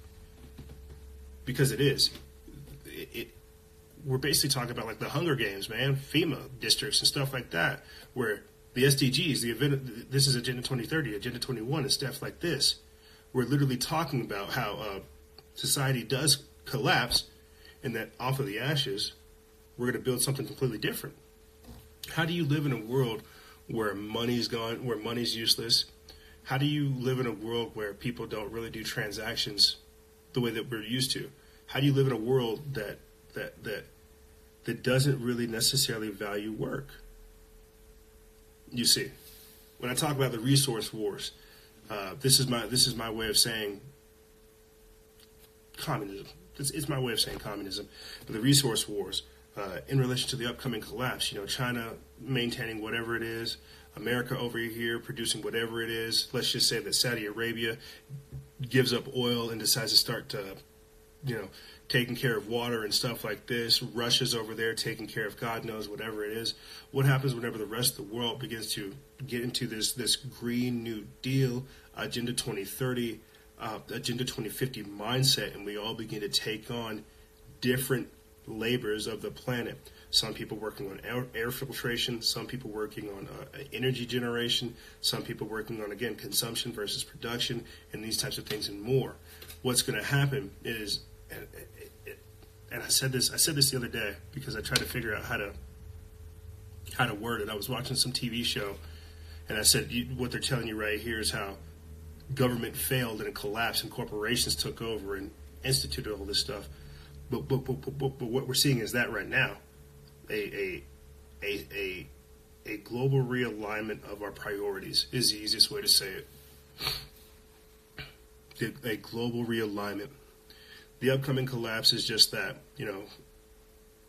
A: Because it is. It, we're basically talking about like the Hunger Games, man, FEMA districts and stuff like that, where the SDGs, the event, this is Agenda 2030, Agenda 21, and stuff like this. We're literally talking about how uh, society does collapse, and that off of the ashes, we're going to build something completely different. How do you live in a world where money's gone, where money's useless? How do you live in a world where people don't really do transactions the way that we're used to? How do you live in a world that that that that doesn't really necessarily value work. You see, when I talk about the resource wars, uh, this is my this is my way of saying communism. It's, it's my way of saying communism. But the resource wars uh, in relation to the upcoming collapse, you know, China maintaining whatever it is, America over here producing whatever it is. Let's just say that Saudi Arabia gives up oil and decides to start to, you know, taking care of water and stuff like this. Russia's over there taking care of God knows whatever it is. What happens whenever the rest of the world begins to get into this this Green New Deal, Agenda 2030, uh, Agenda 2050 mindset, and we all begin to take on different labors of the planet? Some people working on air, filtration, some people working on uh, energy generation, some people working on again consumption versus production, and these types of things and more. What's going to happen is, and, and I said this, I said this the other day because I tried to figure out how to how to word it. I was watching some TV show, and I said what they're telling you right here is how government failed and it collapsed, and corporations took over and instituted all this stuff. But but, but, but, but what we're seeing is that right now a, a, a, a, a global realignment of our priorities is the easiest way to say it. A global realignment. The upcoming collapse is just that, you know,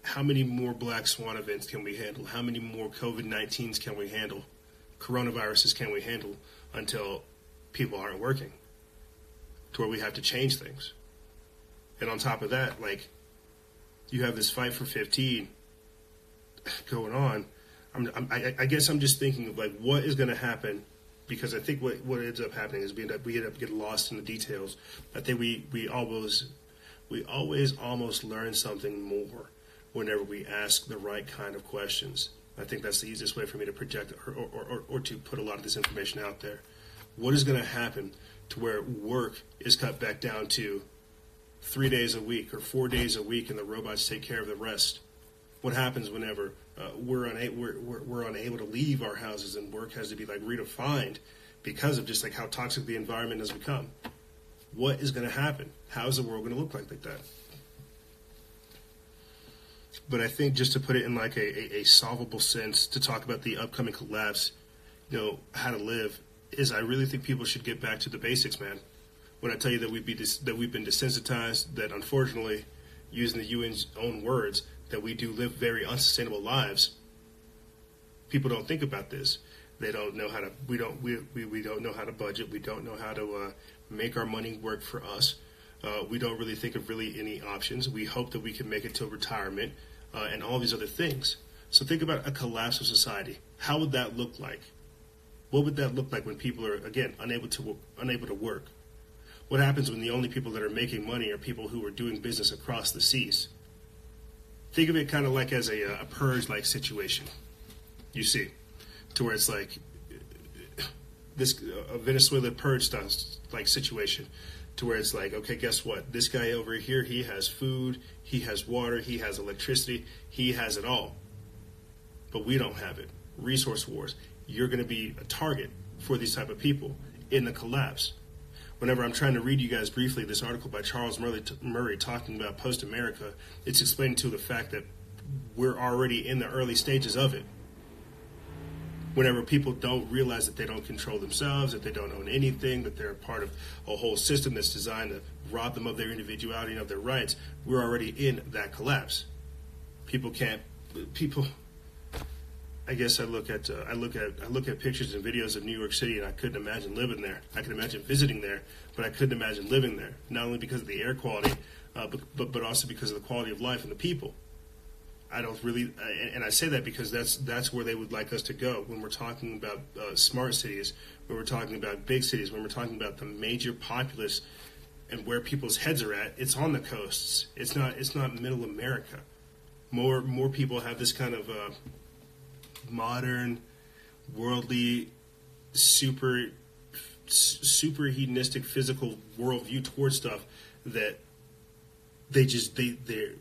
A: how many more black swan events can we handle? How many more COVID 19s can we handle? Coronaviruses can we handle until people aren't working? To where we have to change things. And on top of that, like, you have this fight for 15 going on, I'm, I'm, I, I guess I'm just thinking of like what is going to happen because I think what, what ends up happening is we end up we end up getting lost in the details. I think we we always we always almost learn something more whenever we ask the right kind of questions. I think that's the easiest way for me to project or, or, or, or to put a lot of this information out there. What is going to happen to where work is cut back down to three days a week or four days a week and the robots take care of the rest? what happens whenever uh, we're, una- we're, we're, we're unable to leave our houses and work has to be like redefined because of just like how toxic the environment has become. What is going to happen? How is the world going to look like like that? But I think just to put it in like a, a, a solvable sense to talk about the upcoming collapse, you know, how to live, is I really think people should get back to the basics, man. When I tell you that we be that we've been desensitized, that unfortunately, using the UN's own words, that we do live very unsustainable lives. People don't think about this. They don't know how to. We don't. We, we, we don't know how to budget. We don't know how to uh, make our money work for us. Uh, we don't really think of really any options. We hope that we can make it till retirement uh, and all these other things. So think about a collapse of society. How would that look like? What would that look like when people are again unable to unable to work? What happens when the only people that are making money are people who are doing business across the seas? think of it kind of like as a, a purge like situation. You see, to where it's like this Venezuela purge style like situation, to where it's like, okay, guess what? This guy over here, he has food, he has water, he has electricity, he has it all, but we don't have it. Resource wars. You're going to be a target for these type of people in the collapse whenever I'm trying to read you guys briefly this article by Charles Murray, Murray talking about post America, it's explaining to the fact that we're already in the early stages of it. Whenever people don't realize that they don't control themselves, that they don't own anything, that they're a part of a whole system that's designed to rob them of their individuality and of their rights, we're already in that collapse. People can't, people, I guess I look at uh, I look at I look at pictures and videos of New York City, and I couldn't imagine living there. I can imagine visiting there, but I couldn't imagine living there. Not only because of the air quality, uh, but, but but also because of the quality of life and the people. I don't really, and I say that because that's that's where they would like us to go when we're talking about uh, smart cities, when we're talking about big cities, when we're talking about the major populace and where people's heads are at. It's on the coasts. It's not. It's not middle America. More more people have this kind of uh, modern, worldly, super, super hedonistic, physical worldview towards stuff that they just they they're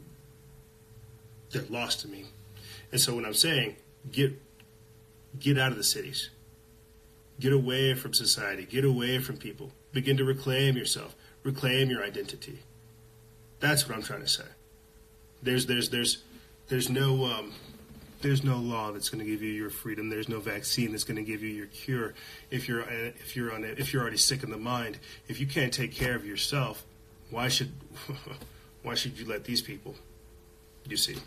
A: they're lost to me. And so when I'm saying get get out of the cities, get away from society, get away from people, begin to reclaim yourself, reclaim your identity. That's what I'm trying to say. There's there's there's there's no um, there's no law that's going to give you your freedom. There's no vaccine that's going to give you your cure. If you're uh, if you're on if you're already sick in the mind, if you can't take care of yourself, why should (laughs) why should you let these people? You see.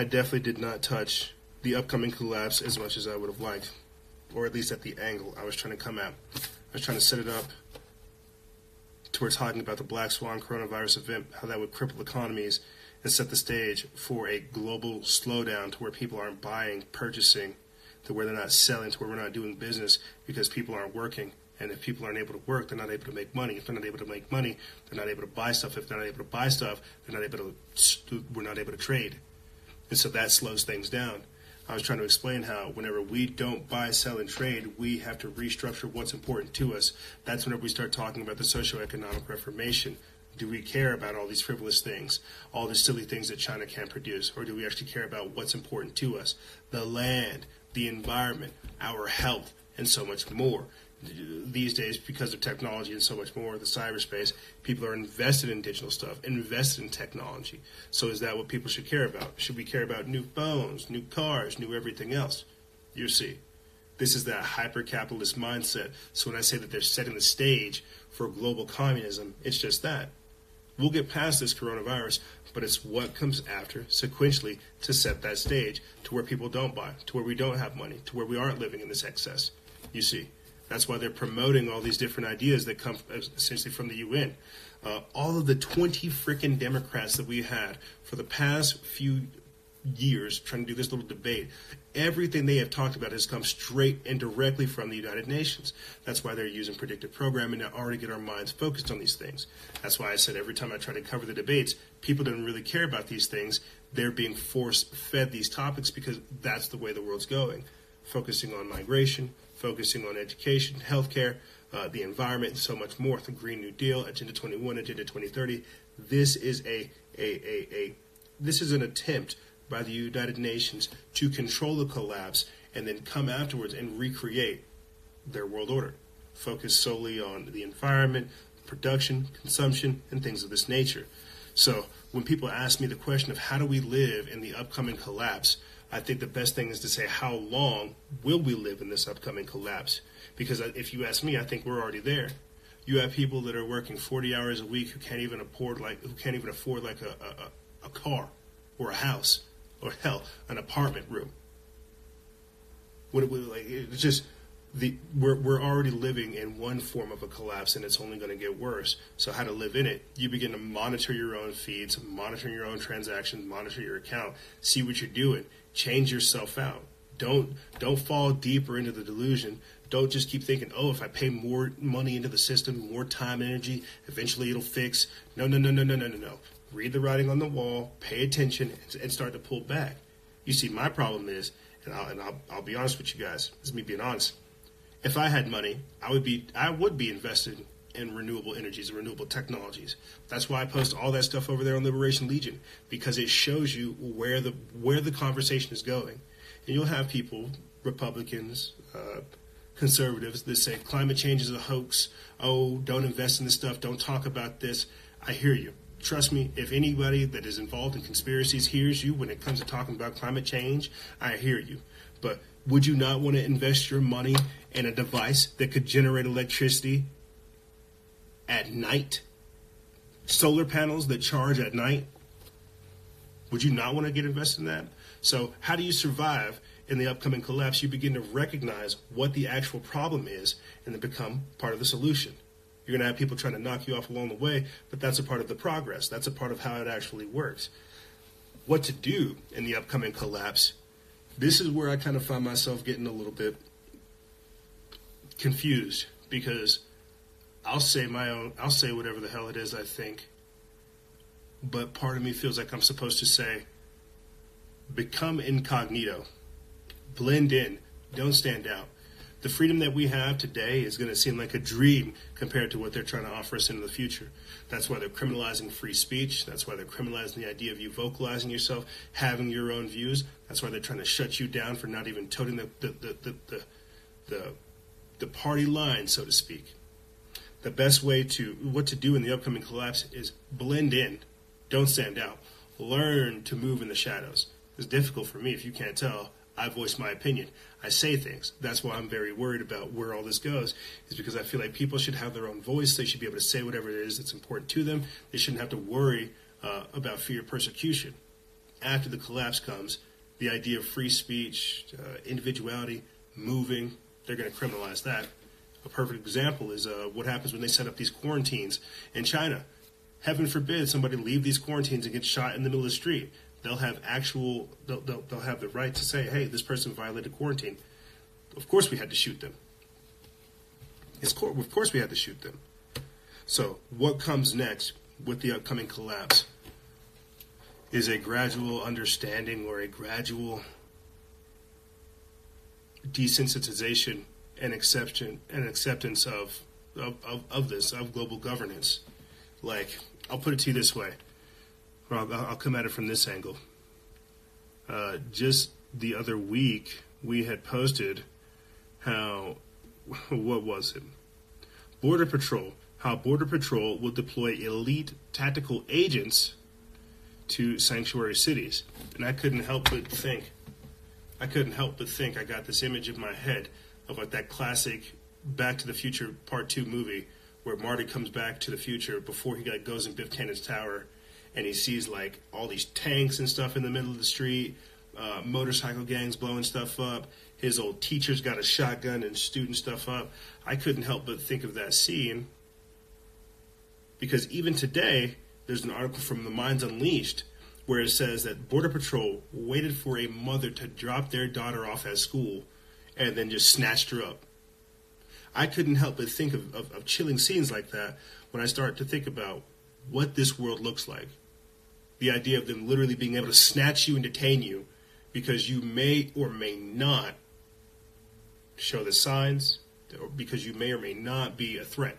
A: I definitely did not touch the upcoming collapse as much as I would have liked, or at least at the angle I was trying to come at. I was trying to set it up towards talking about the black swan coronavirus event, how that would cripple economies and set the stage for a global slowdown to where people aren't buying, purchasing, to where they're not selling, to where we're not doing business because people aren't working. And if people aren't able to work, they're not able to make money. If they're not able to make money, they're not able to buy stuff. If they're not able to buy stuff, they're not able to. We're not able to trade, and so that slows things down. I was trying to explain how whenever we don't buy, sell, and trade, we have to restructure what's important to us. That's whenever we start talking about the socioeconomic reformation. Do we care about all these frivolous things, all the silly things that China can produce, or do we actually care about what's important to us? The land, the environment, our health, and so much more these days because of technology and so much more the cyberspace people are invested in digital stuff invested in technology. So is that what people should care about? Should we care about new phones new cars new everything else? You see. This is that hyper capitalist mindset. So when i say that they're setting the stage for global communism it's just that. We'll get past this coronavirus but it's what comes after sequentially to set that stage to where people don't buy to where we don't have money to where we aren't living in this excess. You see that's why they're promoting all these different ideas that come essentially from the UN. Uh, all of the 20 freaking Democrats that we had for the past few years trying to do this little debate, everything they have talked about has come straight and directly from the United Nations. That's why they're using predictive programming to already get our minds focused on these things. That's why I said every time I try to cover the debates, people don't really care about these things. They're being force fed these topics because that's the way the world's going. Focusing on migration, focusing on education, healthcare, uh, the environment, and so much more. The Green New Deal, Agenda 21, Agenda 2030. This is a, a, a, a this is an attempt by the United Nations to control the collapse and then come afterwards and recreate their world order, focus solely on the environment, production, consumption, and things of this nature. So when people ask me the question of how do we live in the upcoming collapse, I think the best thing is to say how long will we live in this upcoming collapse? Because uh, if you ask me, I think we're already there. You have people that are working 40 hours a week who can't even afford like who can't even afford like a, a, a car or a house or hell an apartment room. What it, like it's just the we're we're already living in one form of a collapse and it's only going to get worse. So how to live in it? You begin to monitor your own feeds, monitor your own transactions, monitor your account, see what you're doing, change yourself out. Don't don't fall deeper into the delusion. Don't just keep thinking, oh, if I pay more money into the system, more time energy, eventually it'll fix. No, no, no, no, no, no, no, no. Read the writing on the wall, pay attention, and start to pull back. You see, my problem is, and I'll, and I'll, I'll be honest with you guys. This is me being honest if I had money, I would be I would be invested in renewable energies and renewable technologies. That's why I post all that stuff over there on Liberation Legion because it shows you where the where the conversation is going. And you'll have people, Republicans, uh, conservatives, that say climate change is a hoax. Oh, don't invest in this stuff. Don't talk about this. I hear you. Trust me, if anybody that is involved in conspiracies hears you when it comes to talking about climate change, I hear you. But would you not want to invest your money in a device that could generate electricity at night? Solar panels that charge at night? Would you not want to get invested in that? So, how do you survive in the upcoming collapse? You begin to recognize what the actual problem is and then become part of the solution. You're going to have people trying to knock you off along the way, but that's a part of the progress. That's a part of how it actually works. What to do in the upcoming collapse this is where I kind of find myself getting a little bit confused because I'll say my own, I'll say whatever the hell it is I think, but part of me feels like I'm supposed to say, become incognito, blend in, don't stand out the freedom that we have today is going to seem like a dream compared to what they're trying to offer us in the future. That's why they're criminalizing free speech. That's why they're criminalizing the idea of you vocalizing yourself, having your own views. That's why they're trying to shut you down for not even toting the the the the, the, the party line, so to speak. the best way to what to do in the upcoming collapse is blend in, don't stand out. Learn to move in the shadows. It's difficult for me if you can't tell. I voice my opinion. I say things. That's why I'm very worried about where all this goes, is because I feel like people should have their own voice. They should be able to say whatever it is that's important to them. They shouldn't have to worry uh, about fear of persecution. After the collapse comes, the idea of free speech, uh, individuality, moving, they're going to criminalize that. A perfect example is uh, what happens when they set up these quarantines in China. Heaven forbid somebody leave these quarantines and get shot in the middle of the street. They'll have actual, they'll, they'll, they'll have the right to say, hey, this person violated quarantine. Of course we had to shoot them. It's, of course we had to shoot them. So what comes next with the upcoming collapse is a gradual understanding or a gradual desensitization and acceptance and acceptance of, of, of, of this of global governance. Like I'll put it to you this way, I'll, come at it from this angle. Uh, just the other week, we had posted how (laughs) what was it? Border Patrol. How Border Patrol will deploy elite tactical agents to sanctuary cities, and I couldn't help but think. I couldn't help but think I got this image in my head of like that classic Back to the Future Part Two movie where Marty comes back to the future before he like, goes in Biff Tannen's tower, and he sees like all these tanks and stuff in the middle of the street, uh, motorcycle gangs blowing stuff up. His old teacher's got a shotgun and shooting stuff up. I couldn't help but think of that scene because even today, there's an article from The Minds Unleashed where it says that Border Patrol waited for a mother to drop their daughter off at school and then just snatched her up. I couldn't help but think of, of, of chilling scenes like that when I start to think about what this world looks like. The idea of them literally being able to snatch you and detain you because you may or may not show the signs, or because you may or may not be a threat.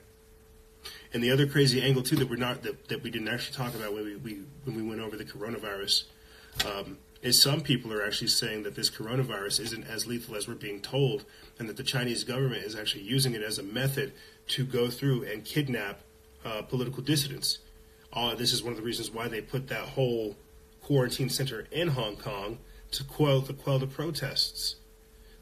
A: And the other crazy angle too that we're not that, that we didn't actually talk about when we, we when we went over the coronavirus um, is some people are actually saying that this coronavirus isn't as lethal as we're being told, and that the Chinese government is actually using it as a method to go through and kidnap uh, political dissidents. Uh, this is one of the reasons why they put that whole quarantine center in Hong Kong to quell to quell the protests.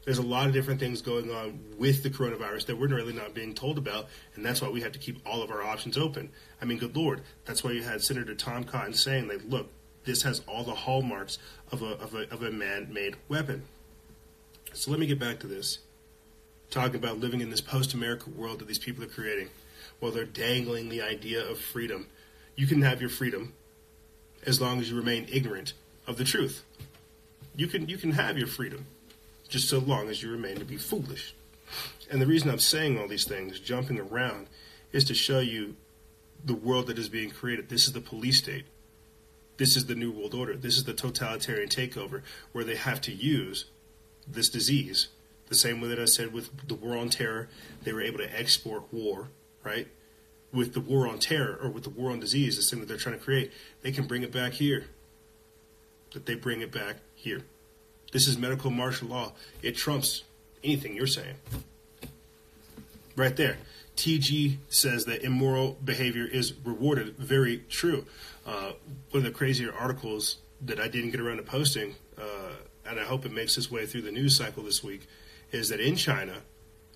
A: There's a lot of different things going on with the coronavirus that we're really not being told about, and that's why we have to keep all of our options open. I mean, good lord, that's why you had Senator Tom Cotton saying, like, look, this has all the hallmarks of a, of a, of a man-made weapon. So let me get back to this. Talking about living in this post-America world that these people are creating. Well, they're dangling the idea of freedom. You can have your freedom as long as you remain ignorant of the truth. You can you can have your freedom just so long as you remain to be foolish. And the reason I'm saying all these things, jumping around, is to show you the world that is being created. This is the police state. This is the New World Order. This is the totalitarian takeover where they have to use this disease. The same way that I said with the war on terror, they were able to export war, right? With the war on terror or with the war on disease, the thing that they're trying to create, they can bring it back here. That they bring it back here. This is medical martial law. It trumps anything you're saying. Right there. TG says that immoral behavior is rewarded. Very true. Uh, one of the crazier articles that I didn't get around to posting, uh, and I hope it makes its way through the news cycle this week, is that in China,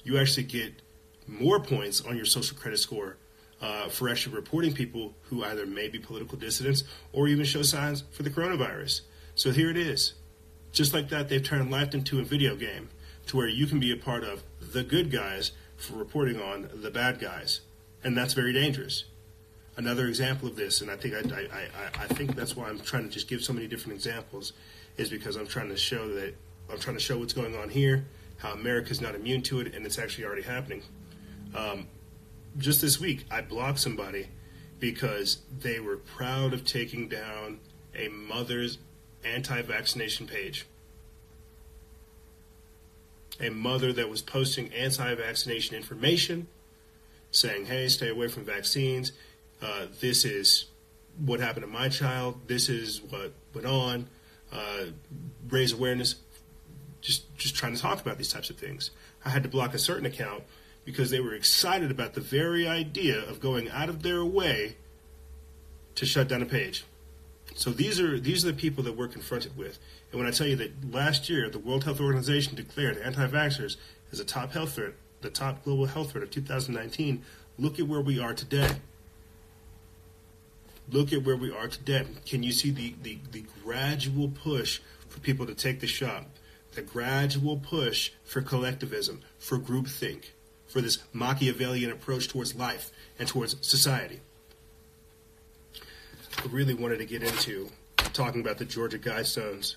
A: you actually get more points on your social credit score uh, for actually reporting people who either may be political dissidents or even show signs for the coronavirus. So here it is. Just like that, they've turned life into a video game to where you can be a part of the good guys for reporting on the bad guys. And that's very dangerous. Another example of this, and I think I, I, I, I think that's why I'm trying to just give so many different examples, is because I'm trying to show that I'm trying to show what's going on here, how America's not immune to it, and it's actually already happening. Um, just this week, I blocked somebody because they were proud of taking down a mother's anti vaccination page. A mother that was posting anti vaccination information saying, hey, stay away from vaccines. Uh, this is what happened to my child. This is what went on. Uh, raise awareness. Just, just trying to talk about these types of things. I had to block a certain account because they were excited about the very idea of going out of their way to shut down a page. So these are these are the people that we're confronted with. And when I tell you that last year the World Health Organization declared anti-vaxxers as a top health threat, the top global health threat of 2019, look at where we are today. Look at where we are today. Can you see the, the, the gradual push for people to take the shot? The gradual push for collectivism, for groupthink, for this Machiavellian approach towards life and towards society. I really wanted to get into talking about the Georgia Guidestones,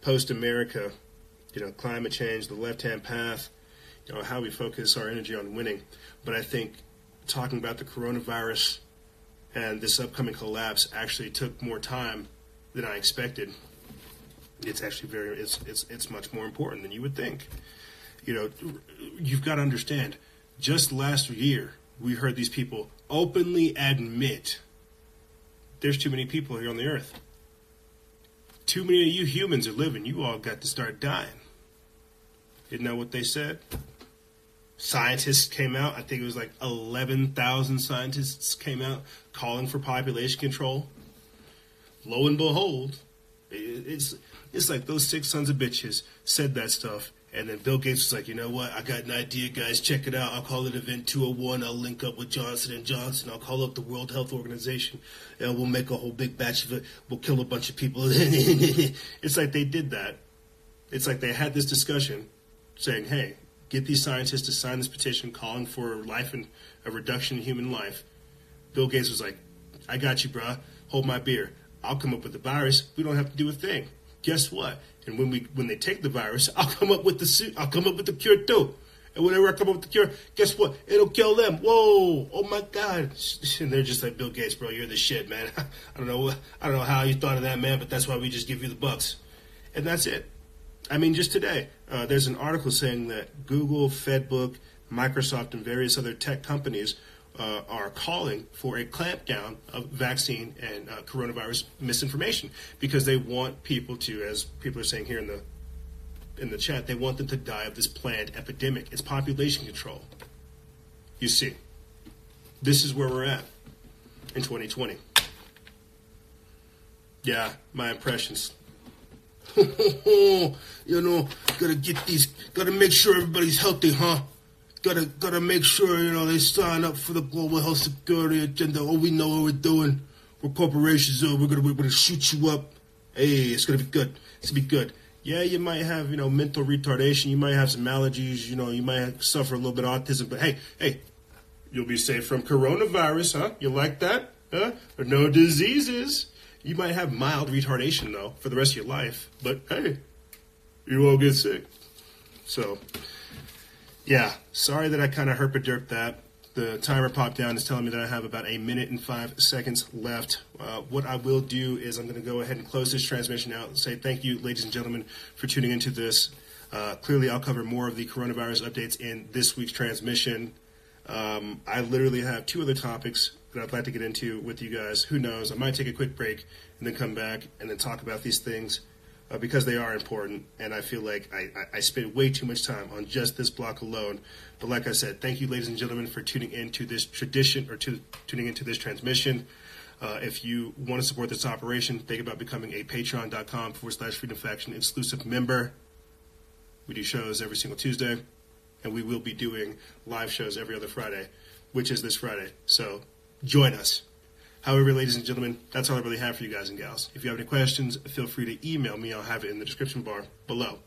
A: post America, you know, climate change, the left hand path, you know, how we focus our energy on winning. But I think talking about the coronavirus and this upcoming collapse actually took more time than I expected. It's actually very it's it's it's much more important than you would think. You know, you've got to understand. Just last year, we heard these people openly admit there's too many people here on the earth. Too many of you humans are living. You all got to start dying. Isn't that what they said? Scientists came out. I think it was like 11,000 scientists came out calling for population control. Lo and behold, it's it's like those six sons of bitches said that stuff, and then Bill Gates was like, you know what? I got an idea, guys. Check it out. I'll call it Event 201. I'll link up with Johnson and Johnson. I'll call up the World Health Organization, and we'll make a whole big batch of it. We'll kill a bunch of people. (laughs) it's like they did that. It's like they had this discussion, saying, "Hey, get these scientists to sign this petition calling for life and a reduction in human life." Bill Gates was like, "I got you, bruh. Hold my beer. I'll come up with the virus. We don't have to do a thing." Guess what? And when we when they take the virus, (laughs) I'll come up with the suit. I'll come up with the cure too. And whenever I come up with the cure, guess what? It'll kill them. Whoa! Oh my God! (laughs) And they're just like Bill Gates, bro. You're the shit, man. (laughs) I don't know. I don't know how you thought of that, man. But that's why we just give you the bucks, and that's it. I mean, just today, uh, there's an article saying that Google, FedBook, Microsoft, and various other tech companies uh, are calling for a clampdown of vaccine and uh, coronavirus misinformation because they want people to, as people are saying here in the in the chat, they want them to die of this planned epidemic. It's population control. You see, this is where we're at in 2020. Yeah, my impressions. (laughs) you know, gotta get these, gotta make sure everybody's healthy, huh? Gotta gotta make sure you know they sign up for the global health security agenda. Oh, we know what we're doing. We're corporations. Oh, we're gonna we're gonna shoot you up. Hey, it's gonna be good. It's gonna be good. Yeah, you might have you know mental retardation. You might have some allergies. You know, you might suffer a little bit of autism. But hey, hey, you'll be safe from coronavirus, huh? You like that? Huh? no diseases. You might have mild retardation though for the rest of your life. But hey, you won't get sick. So yeah, sorry that I kind of herpaderped that. The timer popped down is telling me that I have about a minute and five seconds left. Uh, what I will do is I'm going to go ahead and close this transmission out and say thank you, ladies and gentlemen, for tuning into this. Uh, clearly, I'll cover more of the coronavirus updates in this week's transmission. Um, I literally have two other topics that I'd like to get into with you guys. Who knows? I might take a quick break and then come back and then talk about these things uh, because they are important. And I feel like I, I, I spend way too much time on just this block alone. But like I said, thank you, ladies and gentlemen, for tuning into this tradition or to, tuning into this transmission. Uh, if you want to support this operation, think about becoming a patreon.com forward slash freedom faction exclusive member. We do shows every single Tuesday, and we will be doing live shows every other Friday, which is this Friday. So join us. However, ladies and gentlemen, that's all I really have for you guys and gals. If you have any questions, feel free to email me. I'll have it in the description bar below.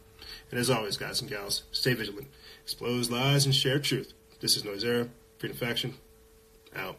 A: And as always, guys and gals, stay vigilant, expose lies, and share truth. This is Noisera, Freedom Faction, out.